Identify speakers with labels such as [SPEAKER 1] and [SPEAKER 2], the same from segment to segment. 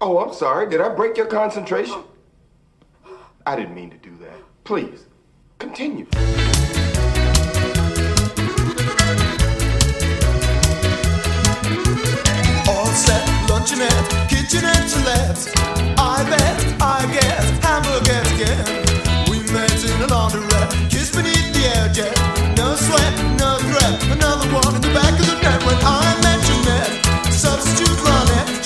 [SPEAKER 1] Oh, I'm sorry. Did I break your concentration? I didn't mean to do that. Please, continue.
[SPEAKER 2] All set, luncheonette, kitchenette left. I bet, I guess, hamburger again. We met in a laundrette, kiss beneath the air jet. No sweat, no threat. Another one in the back of the net when I met you, met Substitute Ronette.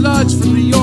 [SPEAKER 3] sludge from the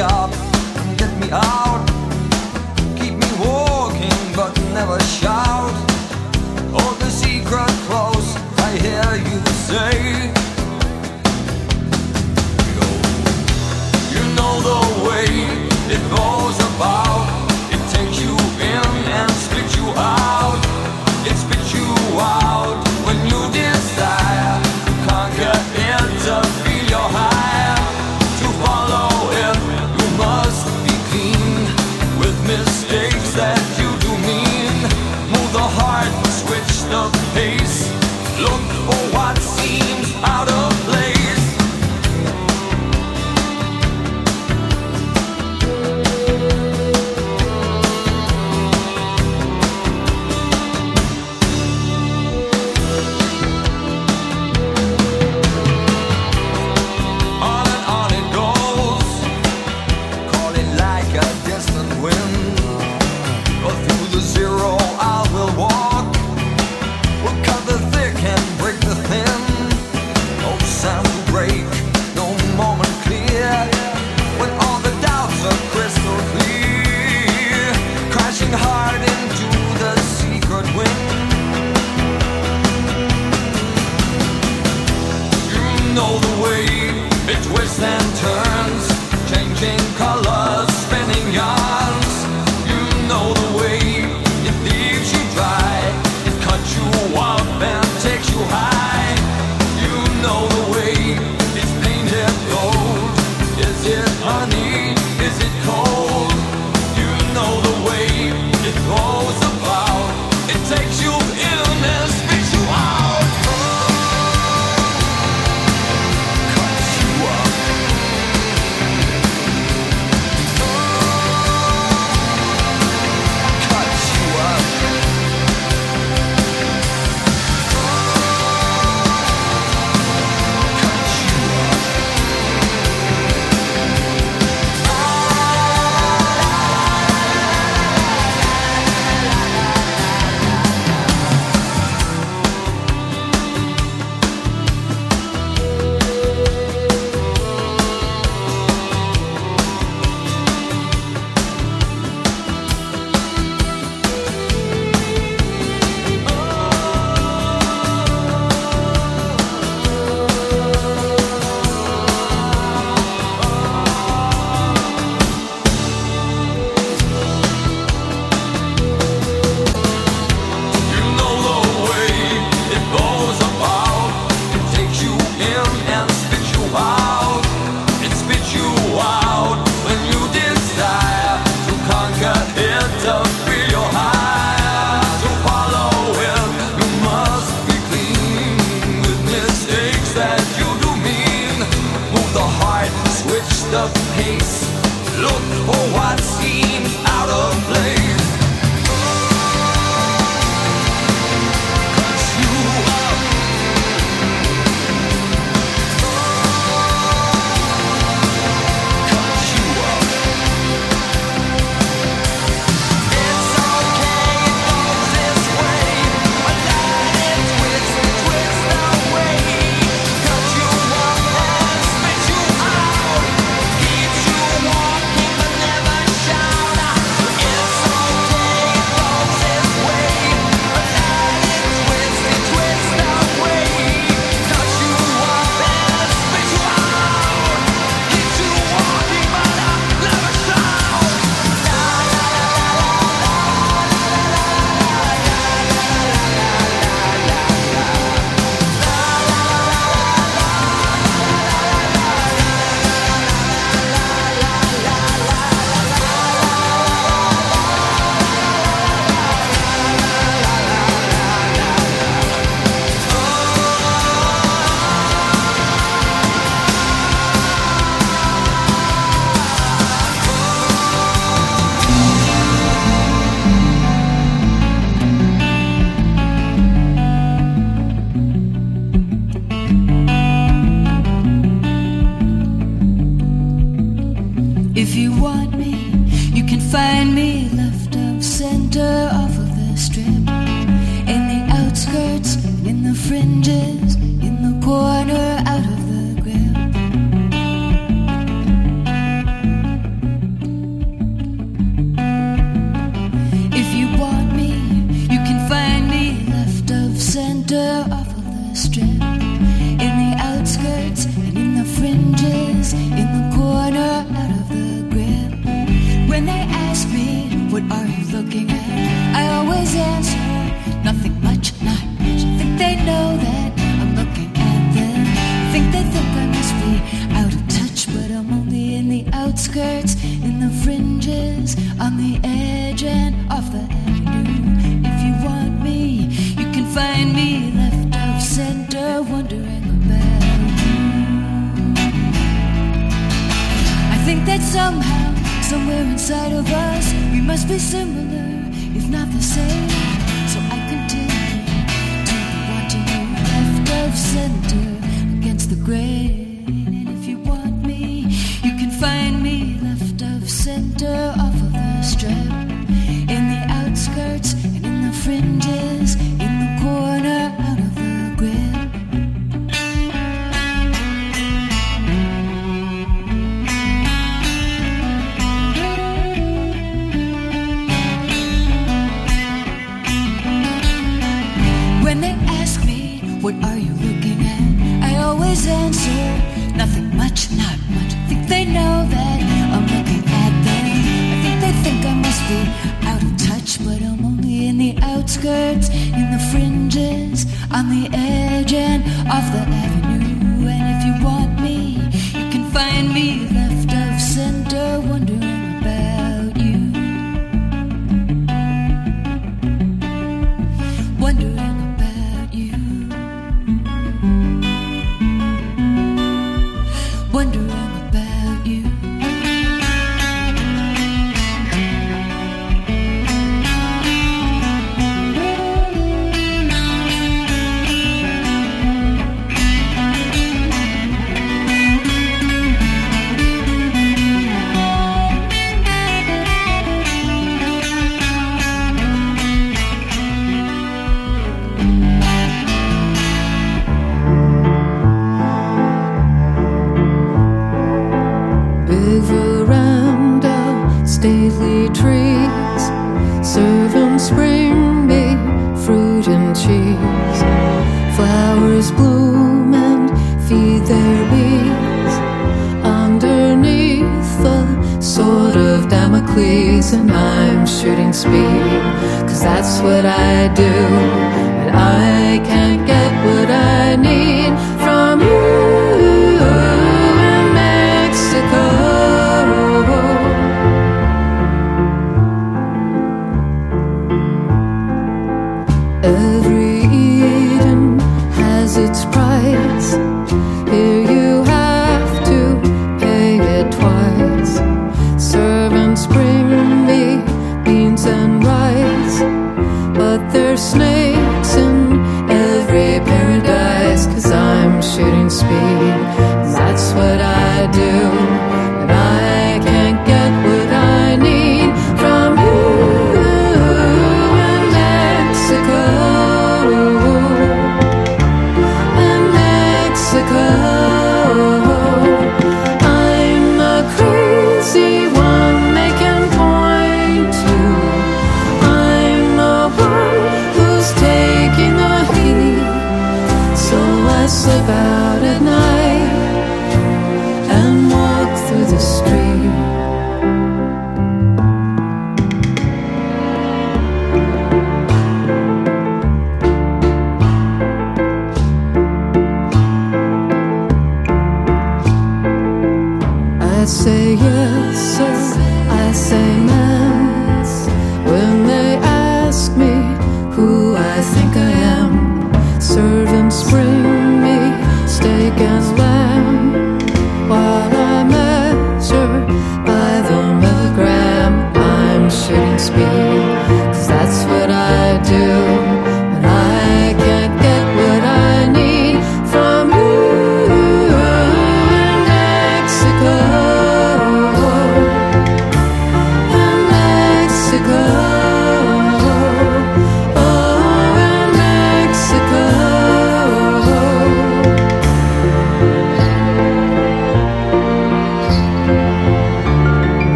[SPEAKER 4] up and get me out. Keep me walking, but never shout. Hold the secret close, I hear you say. You know the way it goes about.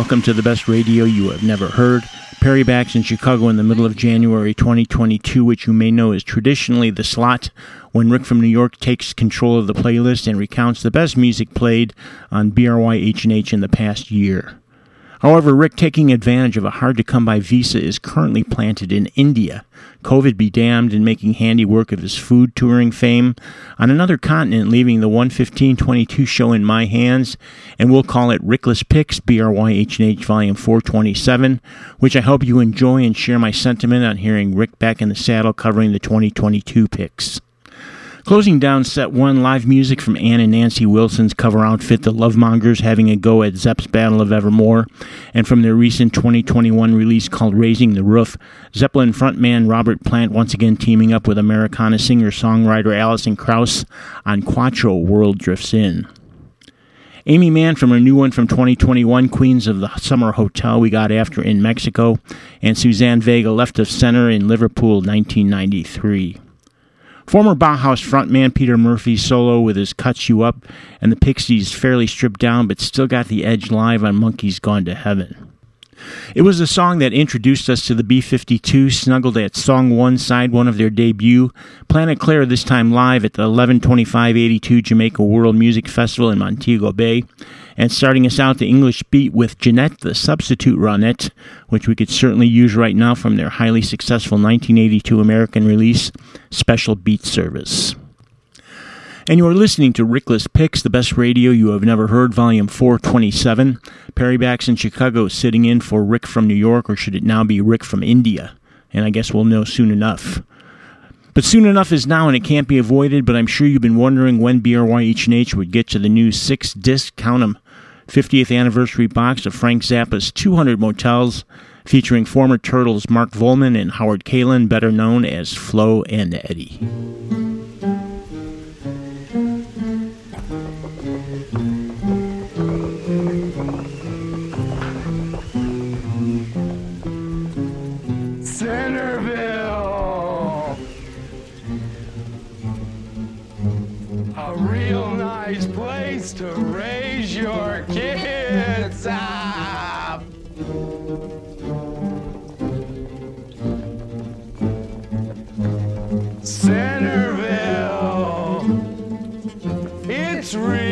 [SPEAKER 5] Welcome to the best radio you have never heard. Perry Backs in Chicago in the middle of January 2022, which you may know is traditionally the slot when Rick from New York takes control of the playlist and recounts the best music played on BRY H&H in the past year. However, Rick, taking advantage of a hard to come by visa, is currently planted in India. COVID be damned and making handy work of his food touring fame on another continent, leaving the 11522 show in my hands, and we'll call it Rickless Picks, BRYHH Volume 427, which I hope you enjoy and share my sentiment on hearing Rick back in the saddle covering the 2022 picks. Closing down set one, live music from Ann and Nancy Wilson's cover outfit, The Lovemongers, having a go at Zepp's Battle of Evermore, and from their recent 2021 release called Raising the Roof, Zeppelin frontman Robert Plant once again teaming up with Americana singer songwriter Alison Krauss on Quattro World Drifts In. Aimee Mann from her new one from 2021, Queens of the Summer Hotel, we got after in Mexico, and Suzanne Vega left of center in Liverpool 1993. Former Bauhaus frontman Peter Murphy solo with his Cuts You Up and the Pixies fairly stripped down but still got the edge live on Monkeys Gone to Heaven. It was the song that introduced us to the B 52, snuggled at Song 1, Side 1 of their debut. Planet Claire, this time live at the 112582 Jamaica World Music Festival in Montego Bay. And starting us out, the English beat with Jeanette, the substitute Ronette, which we could certainly use right now from their highly successful 1982 American release, Special Beat Service. And you are listening to Rickless Picks, the best radio you have never heard, volume 427. Perry Backs in Chicago sitting in for Rick from New York, or should it now be Rick from India? And I guess we'll know soon enough. But soon enough is now, and it can't be avoided. But I'm sure you've been wondering when BRY H&H would get to the new six-disc, count 'em, 50th anniversary box of Frank Zappa's 200 Motels, featuring former Turtles Mark Volman and Howard Kaylan, better known as Flo and Eddie.
[SPEAKER 6] place to raise your kids up. Centerville,
[SPEAKER 7] it's real.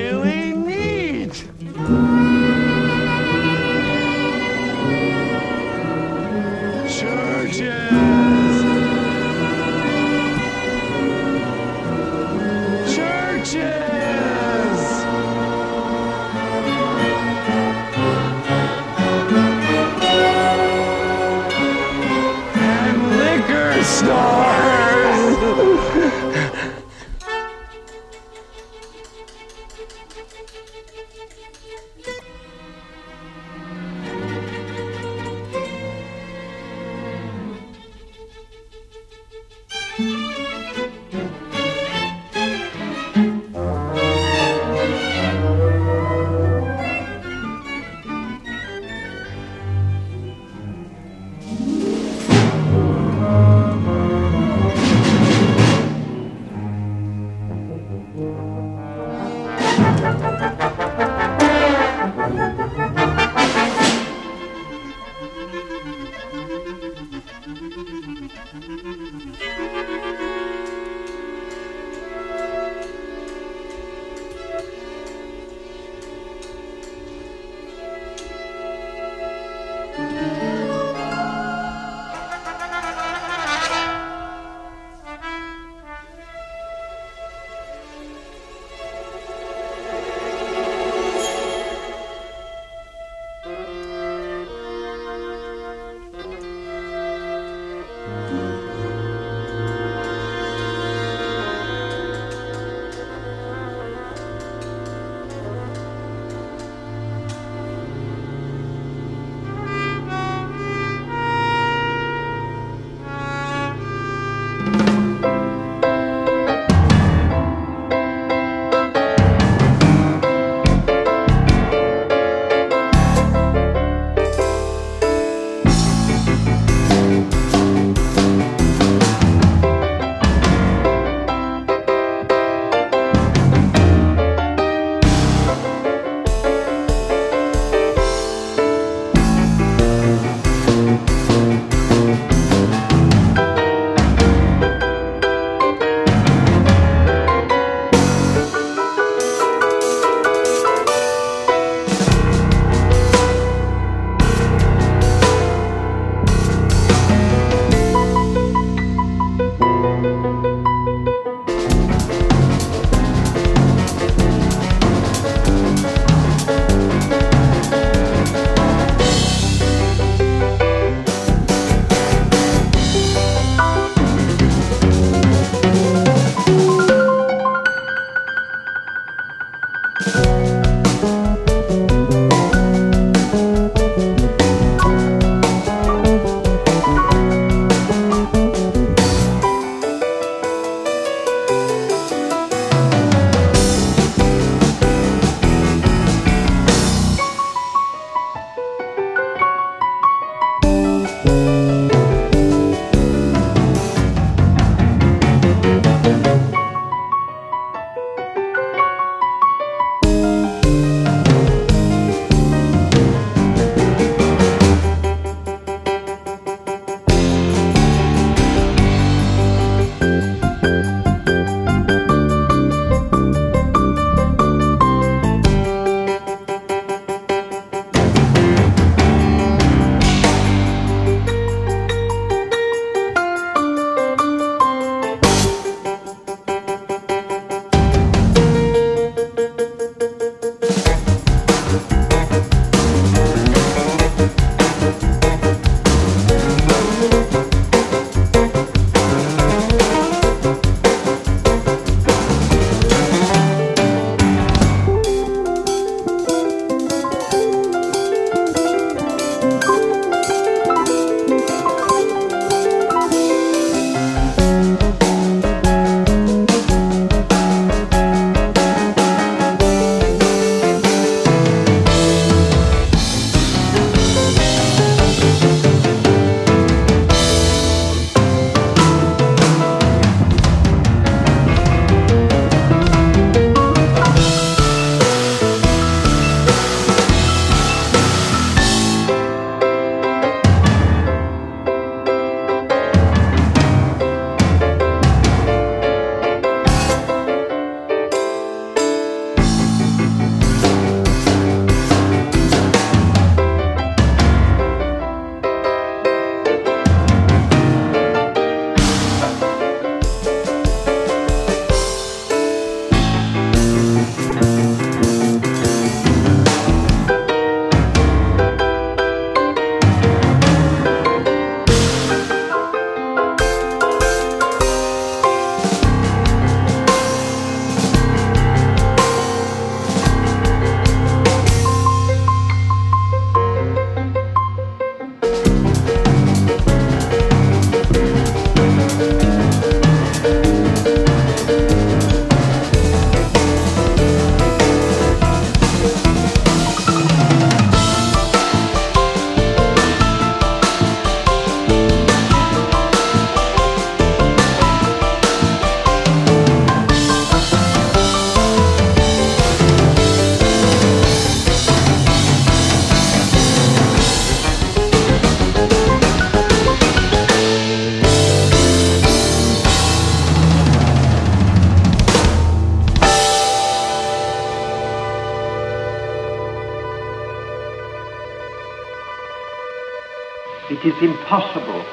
[SPEAKER 7] possible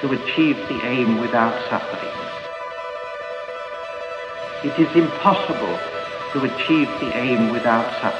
[SPEAKER 7] to achieve the aim without suffering. It is impossible to achieve the aim without suffering.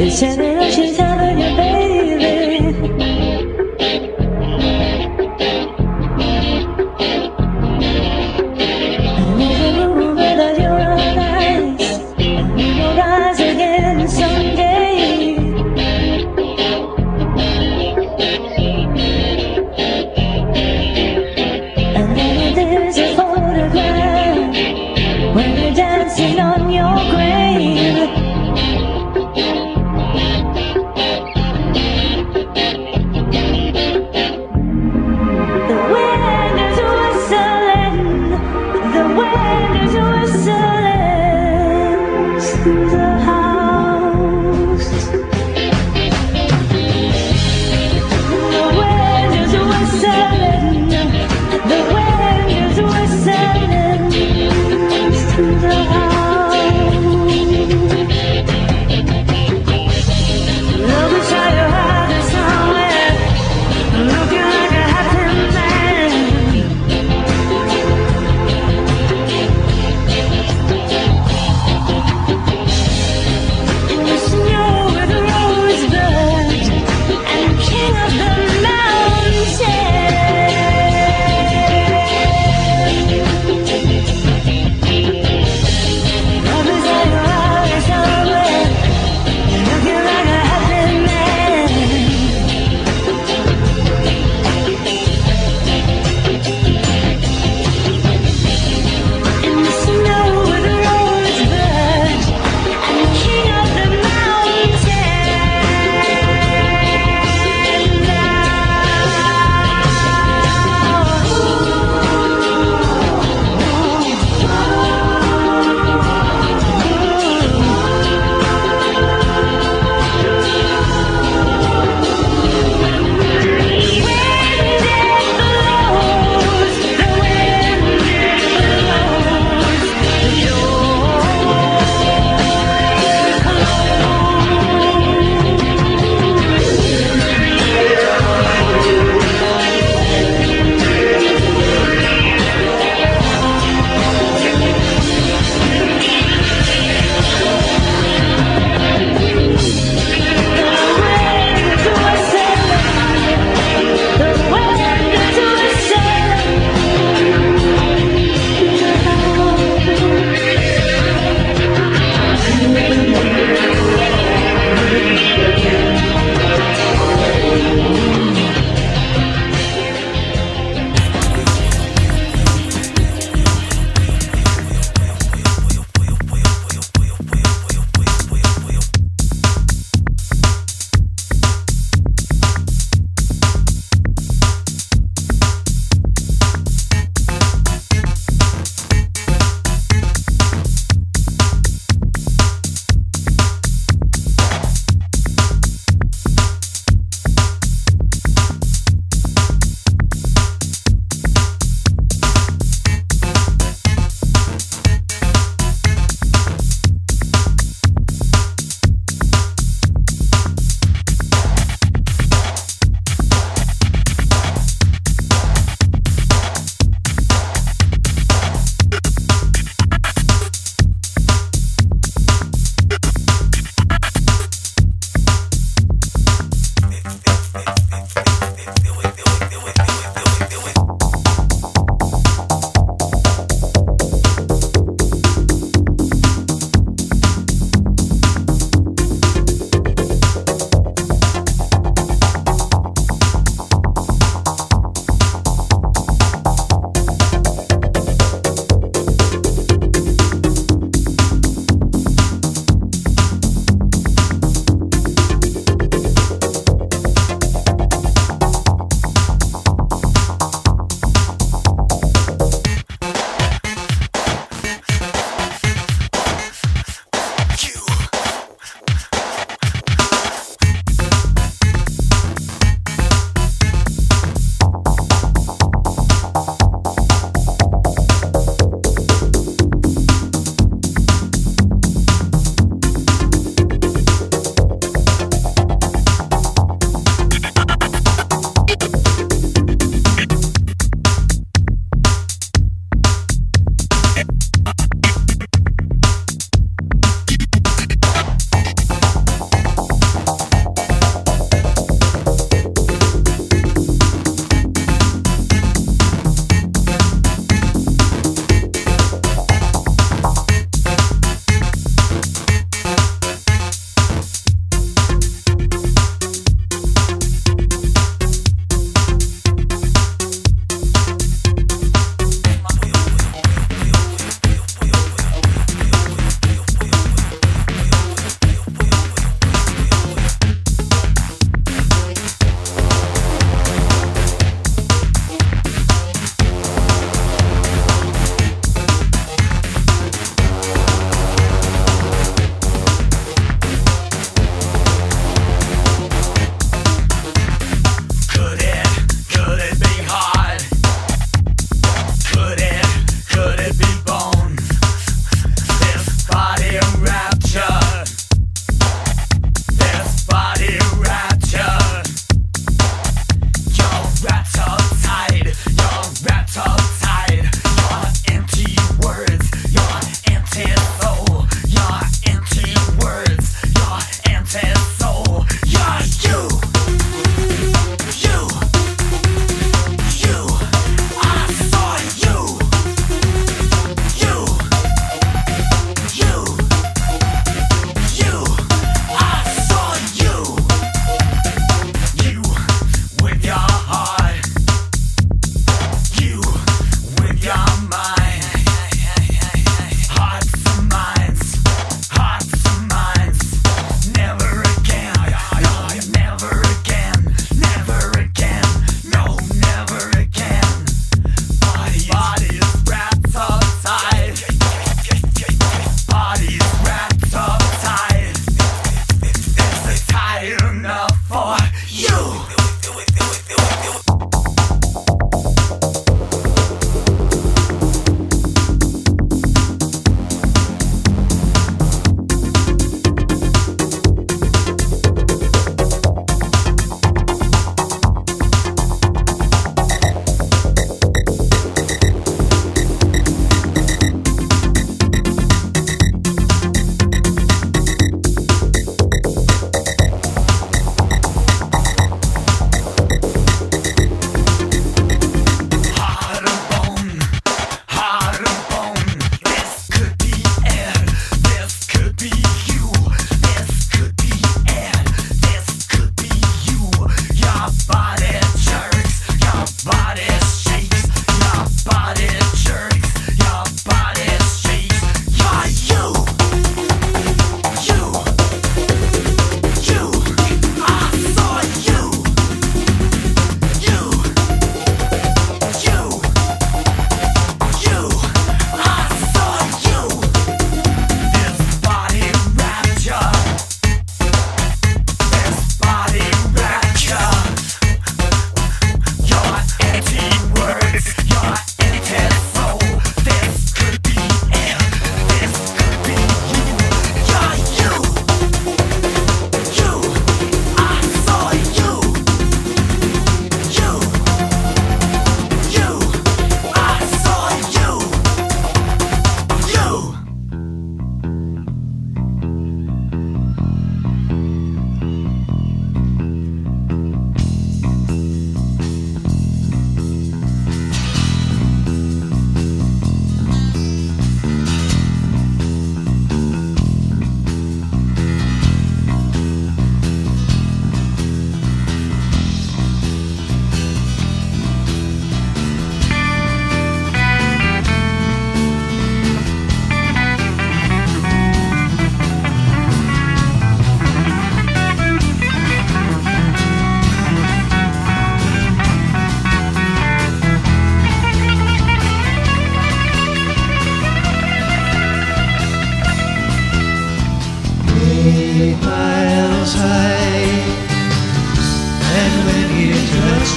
[SPEAKER 8] el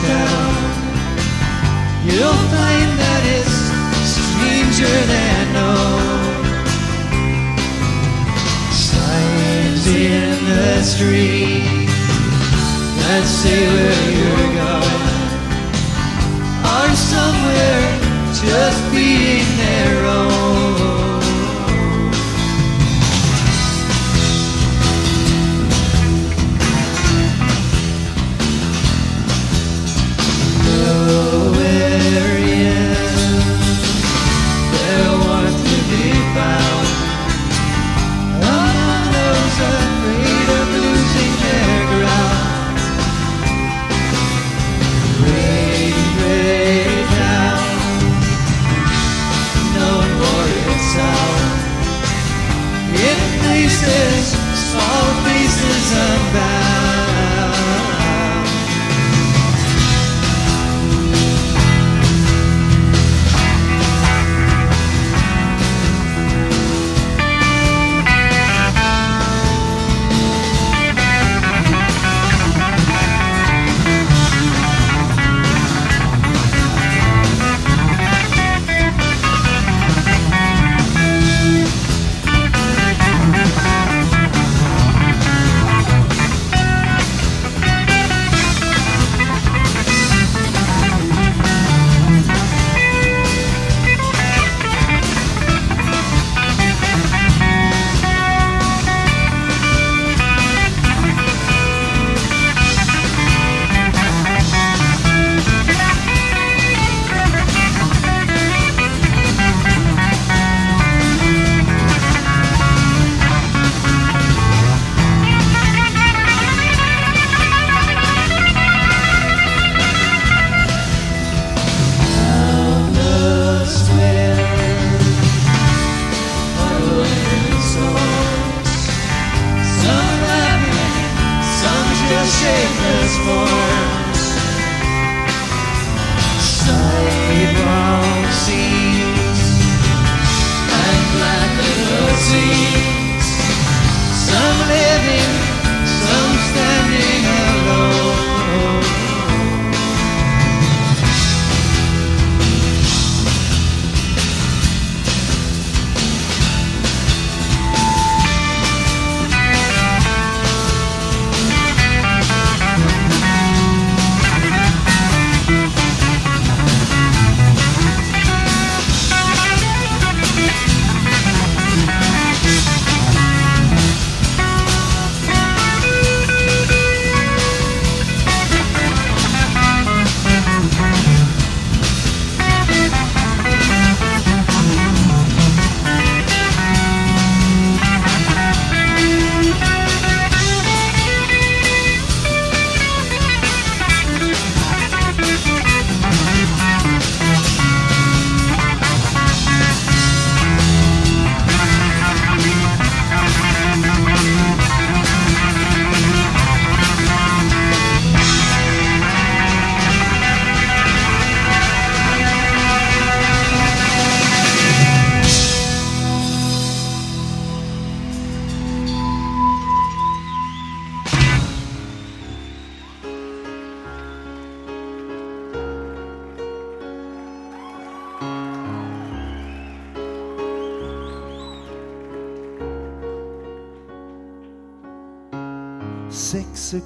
[SPEAKER 8] down, you'll find that it's stranger than known. Signs in the street. That say where you're going are somewhere just being their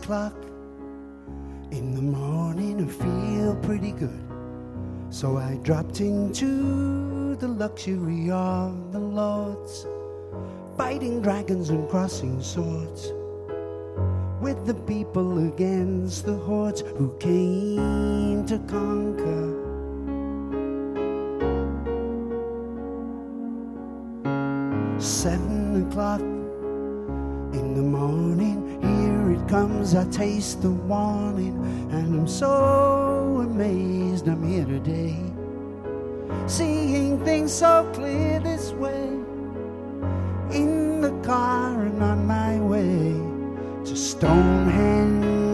[SPEAKER 9] o'clock in the morning, I feel pretty good. So I dropped into the luxury of the lords, fighting dragons and crossing swords. With the people against the hordes who came to conquer. Seven o'clock in the morning, it comes. I taste the warning, and I'm so amazed I'm here today. Seeing things so clear this way, in the car and on my way to Stonehenge.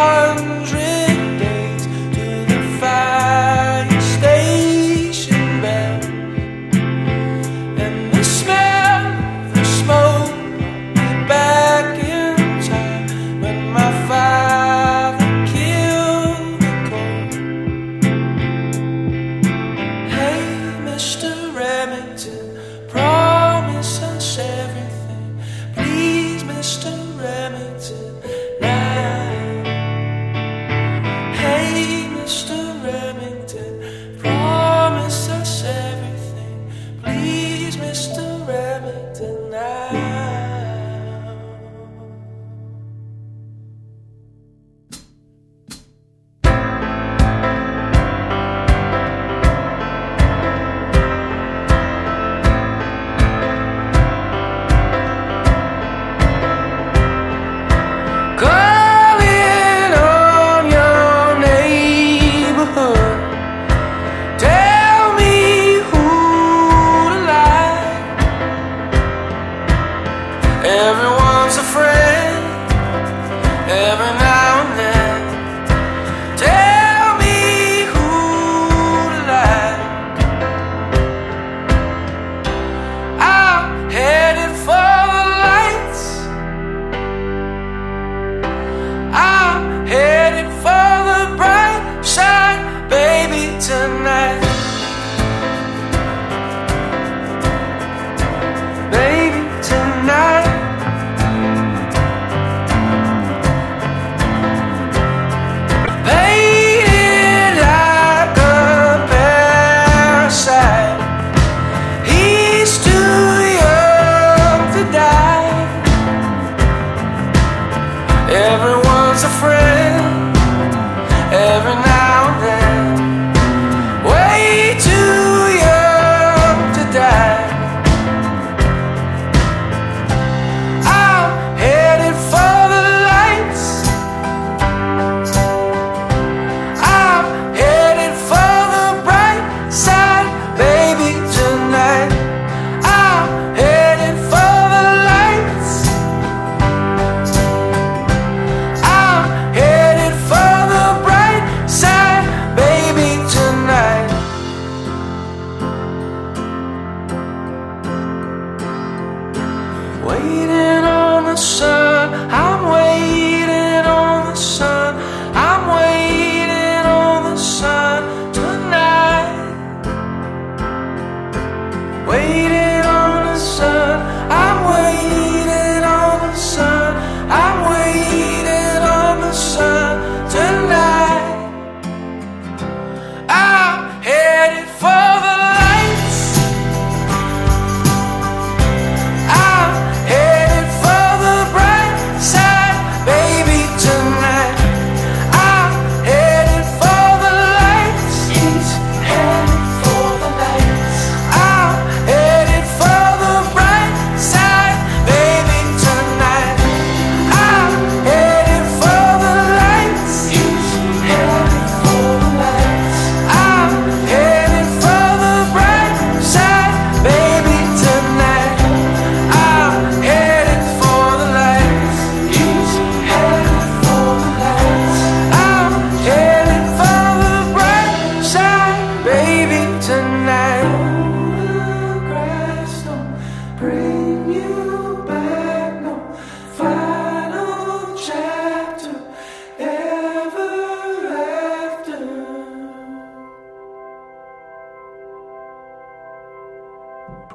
[SPEAKER 10] heart.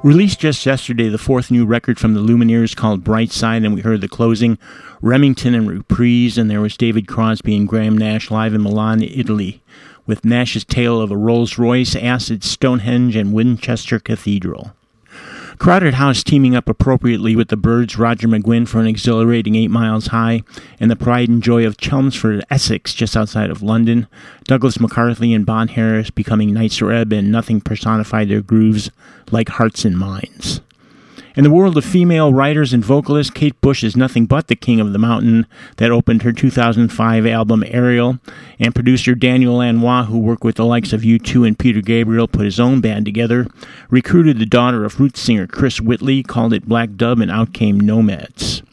[SPEAKER 5] Released just yesterday, the fourth new record from the Lumineers called Bright Side, and we heard the closing Remington and Reprise, and there was David Crosby and Graham Nash live in Milan, Italy, with Nash's tale of a Rolls Royce, Acid, Stonehenge, and Winchester Cathedral. Crowded House teaming up appropriately with the Byrds, Roger McGuinn for an exhilarating Eight Miles High, and the pride and joy of Chelmsford, Essex, just outside of London. Douglas McCarthy and Bon Harris becoming Nitzer Ebb, and nothing personified their grooves like hearts and minds. In the world of female writers and vocalists, Kate Bush is nothing but the king of the mountain that opened her 2005 album Aerial, and producer Daniel Lanois, who worked with the likes of U2 and Peter Gabriel, put his own band together, recruited the daughter of roots singer Chris Whitley, called it Black Dub, and out came Nomads.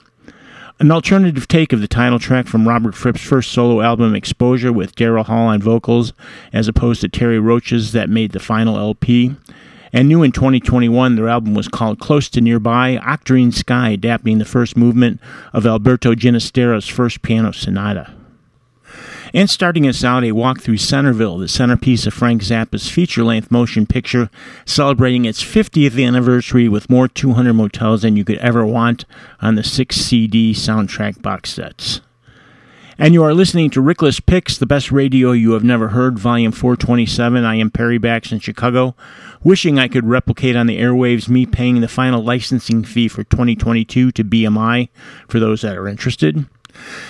[SPEAKER 5] An alternative take of the title track from Robert Fripp's first solo album Exposure with Daryl Hall on vocals, as opposed to Terre Roche's that made the final LP. And new in 2021, their album was called Close to Nearby, Octarine Sky, adapting the first movement of Alberto Ginastera's first piano sonata. And starting us out, a walk through Centerville, the centerpiece of Frank Zappa's feature length motion picture, celebrating its 50th anniversary with more 200 motels than you could ever want on the six CD soundtrack box sets. And you are listening to Rickless Picks, the best radio you have never heard, volume 427. I am Perry Bax in Chicago, wishing I could replicate on the airwaves me paying the final licensing fee for 2022 to BMI for those that are interested.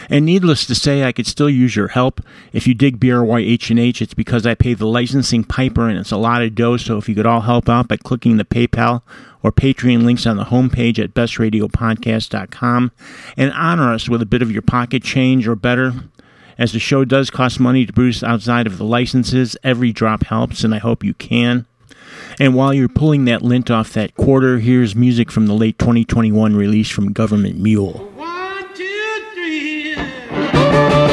[SPEAKER 5] And needless to say, I could still use your help. If you dig BRYH&H, it's because I pay the licensing piper and it's a lot of dough. So if you could all help out by clicking the PayPal or Patreon links on the homepage at bestradiopodcast.com and honor us with a bit of your pocket change or better. As the show does cost money to produce outside of the licenses, every drop helps, and I hope you can. And while you're pulling that lint off that quarter, here's music from the late 2021 release from Gov't Mule.
[SPEAKER 10] And the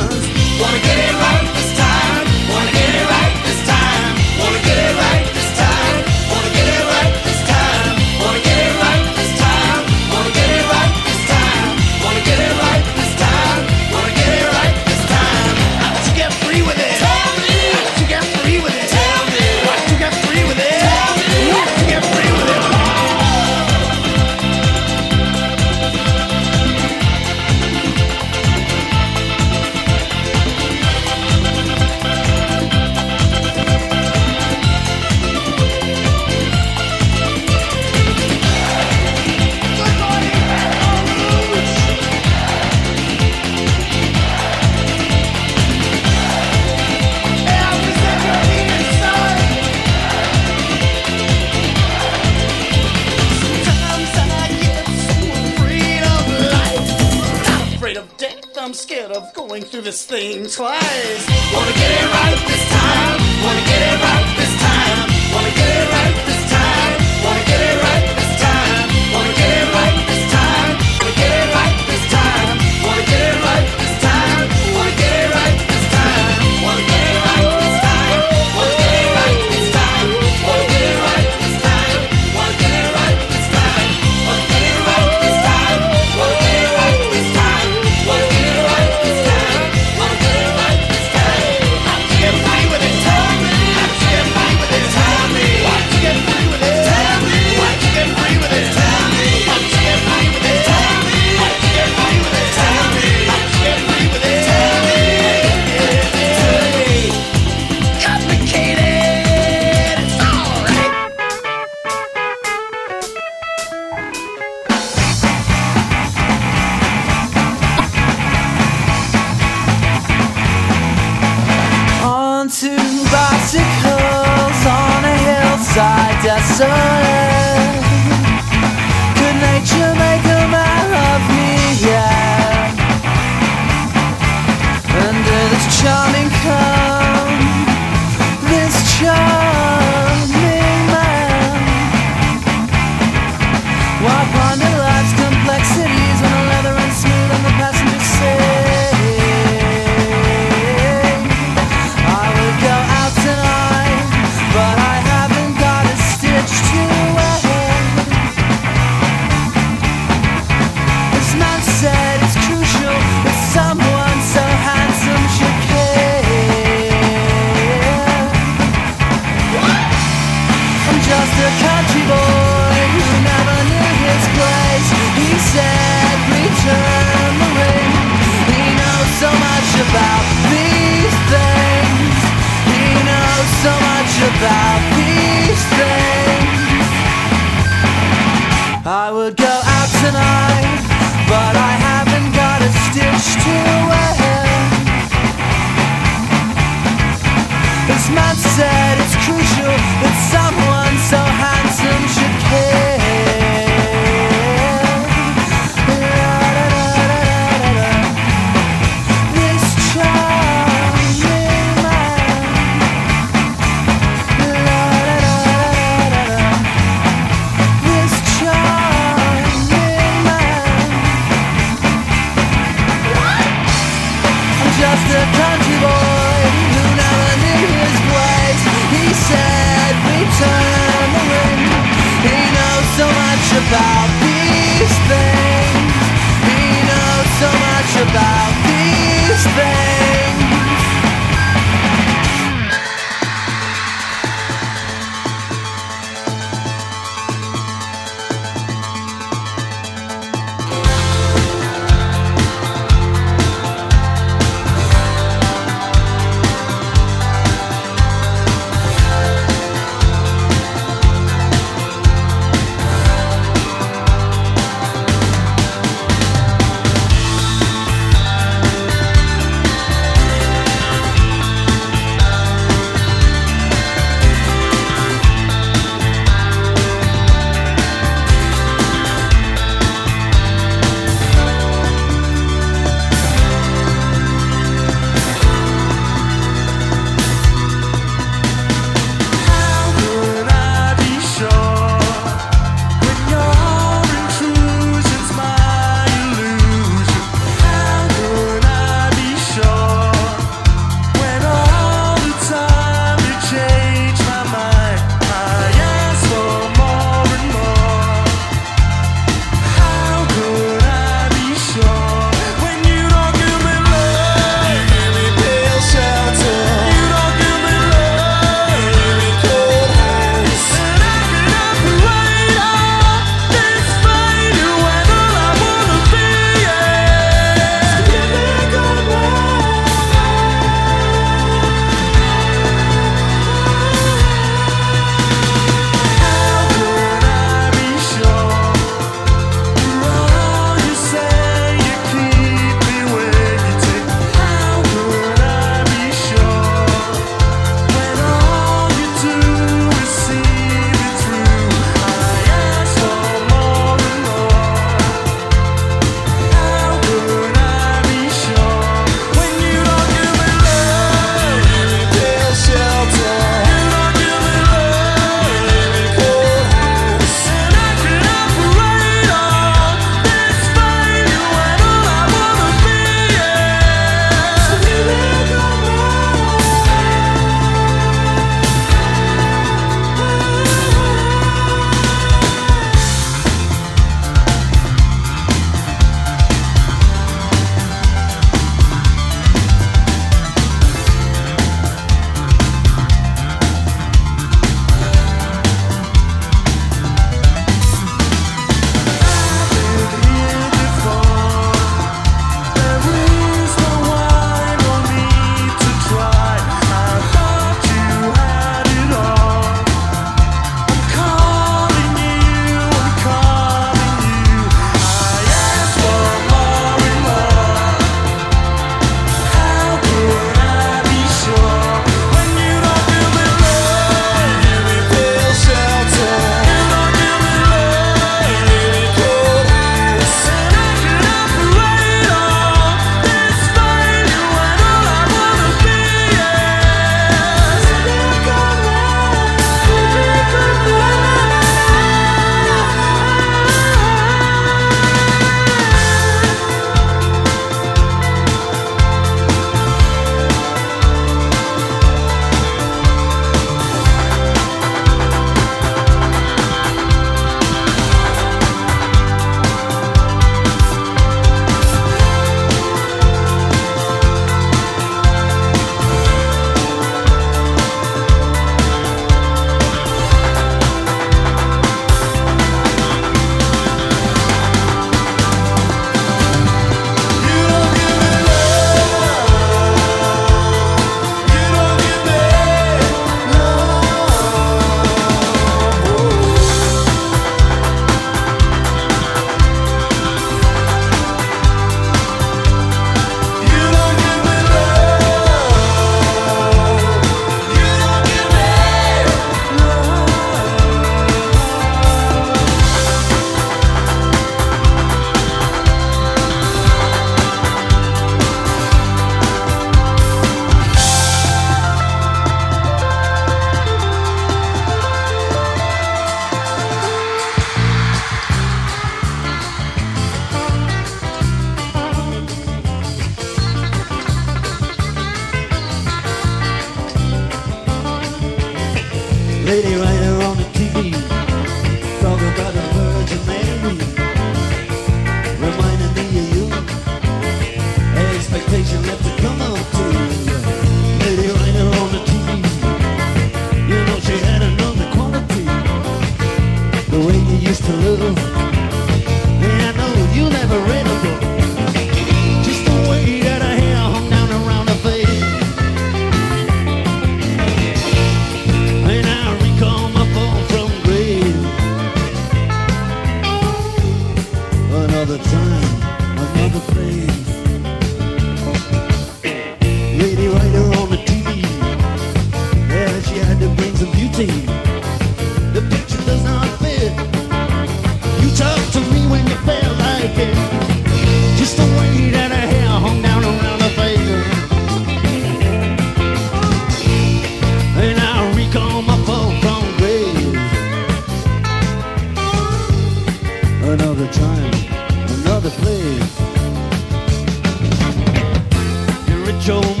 [SPEAKER 11] Joe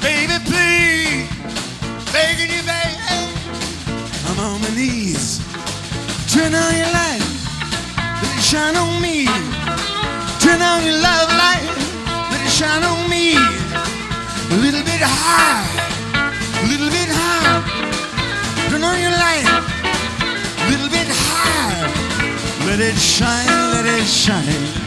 [SPEAKER 11] baby, please, begging you, baby. I'm on my knees. Turn on your light, let it shine on me. Turn on your love light, let it shine on me. A little bit a little bit. Turn on your light, a little bit. Let it shine, let it shine.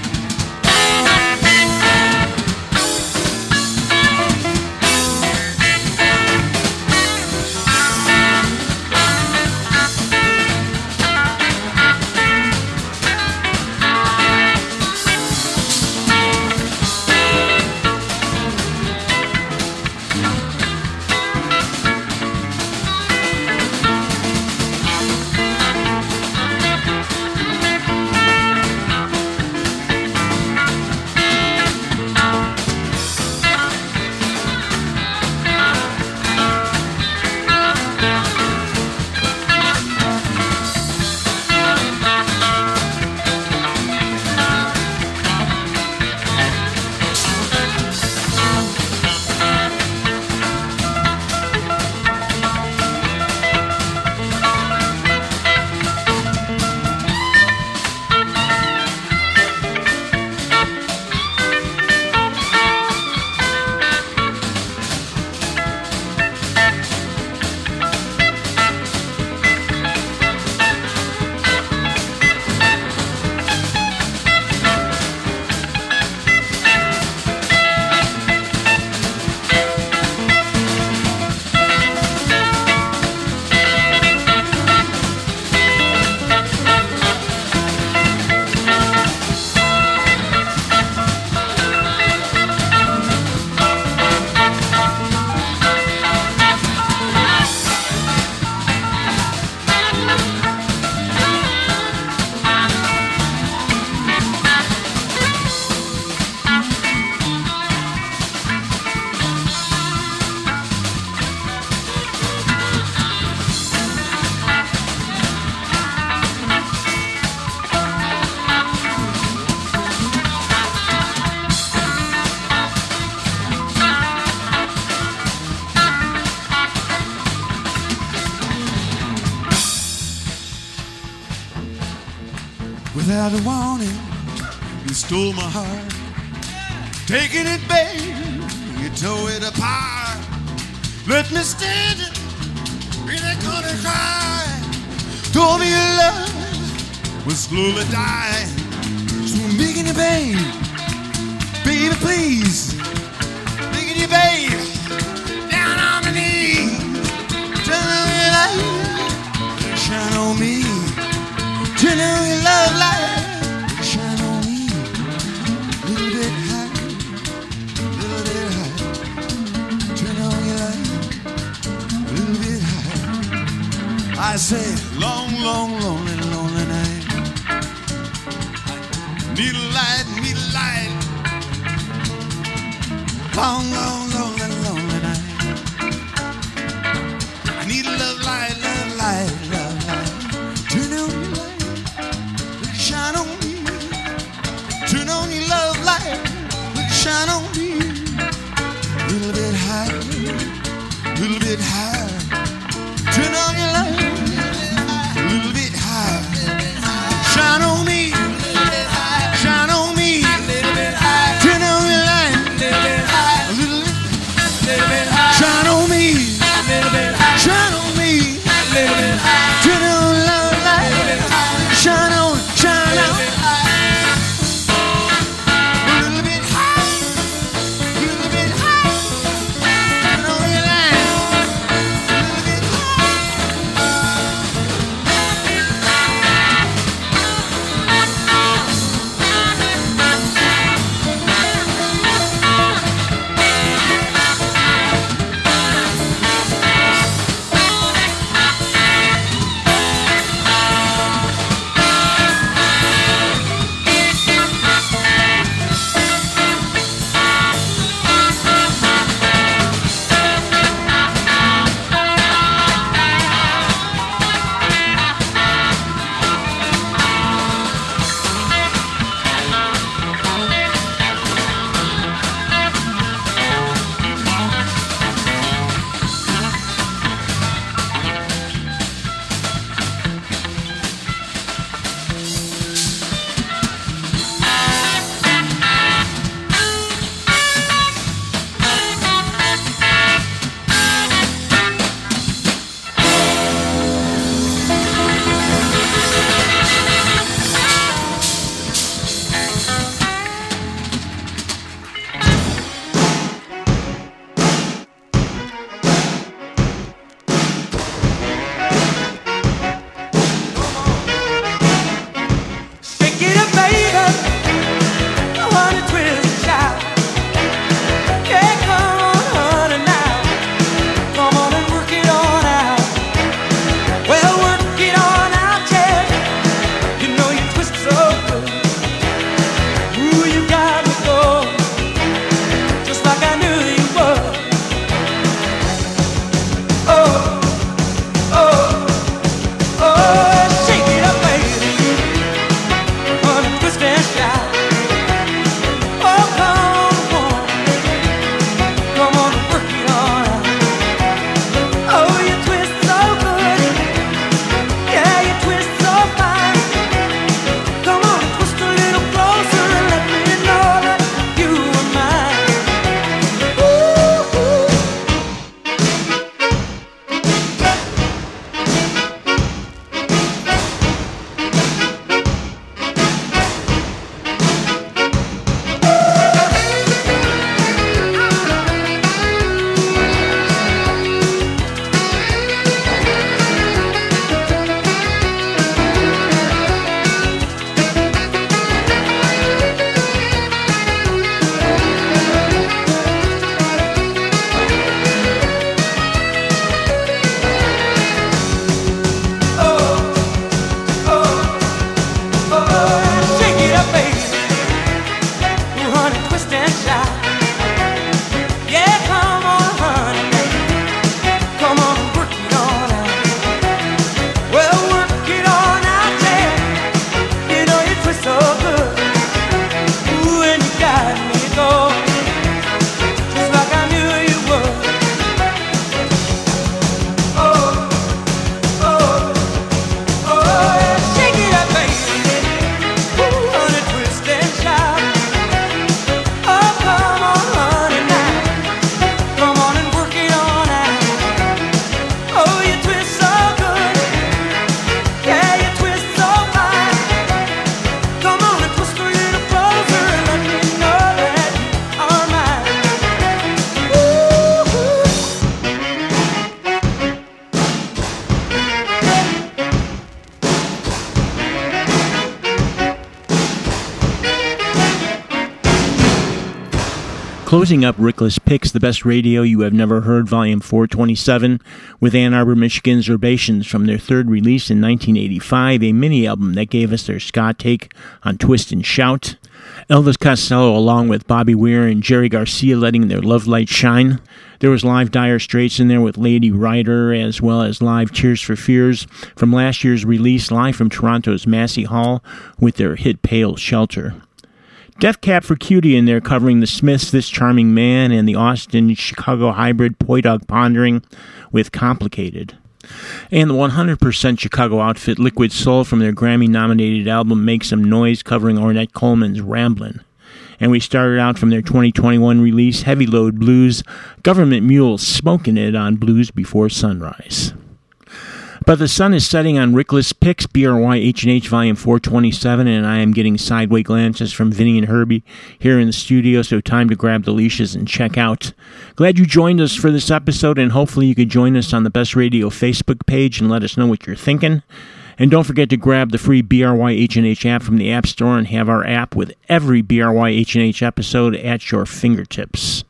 [SPEAKER 5] Closing up Rickless Picks, the best radio you have never heard, volume 427, with Ann Arbor, Michigan's Urbations from their third release in 1985, a mini album that gave us their ska take on Twist and Shout. Elvis Costello, along with Bobby Weir and Jerry Garcia, letting their love light shine. There was live Dire Straits in there with Lady Writer, as well as live Tears for Fears from last year's release, live from Toronto's Massey Hall, with their hit Pale Shelter. Death Cab for Cutie in there covering the Smiths, This Charming Man, and the Austin Chicago hybrid Poi Dog Pondering with Complicated. And the 100% Chicago outfit Liquid Soul from their Grammy nominated album Make Some Noise covering Ornette Coleman's Ramblin'. And we started out from their 2021 release Heavy Load Blues, Gov't Mule smoking it on Blues Before Sunrise. But the sun is setting on Rickless Picks, BRY H&H Volume 427, and I am getting sideways glances from Vinny and Herbie here in the studio, so time to grab the leashes and check out. Glad you joined us for this episode, and hopefully you could join us on the Best Radio Facebook page and let us know what you're thinking. And don't forget to grab the free BRY H&H app from the App Store and have our app with every BRY H&H episode at your fingertips.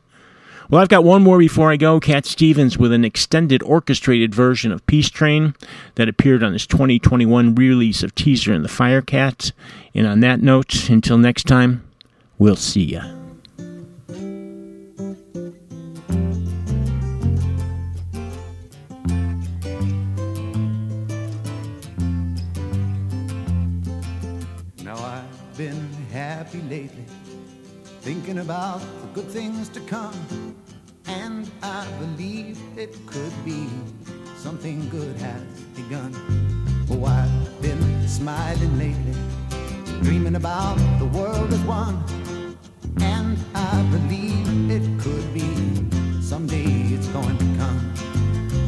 [SPEAKER 5] Well, I've got one more before I go. Cat Stevens with an extended orchestrated version of Peace Train that appeared on his 2021 release of Teaser and the Firecat. And on that note, until next time, we'll see ya.
[SPEAKER 12] Now I've been happy lately, thinking about the good things to come. And I believe it could be something good has begun. Oh, I've been smiling lately, dreaming about the world as one. And I believe it could be someday it's going to come.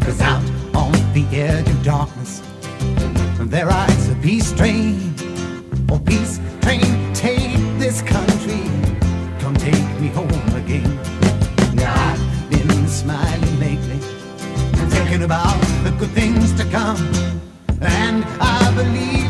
[SPEAKER 12] Cause out on the edge of darkness, there rides a peace train. Oh, peace train, take this country. About the good things to come. And I believe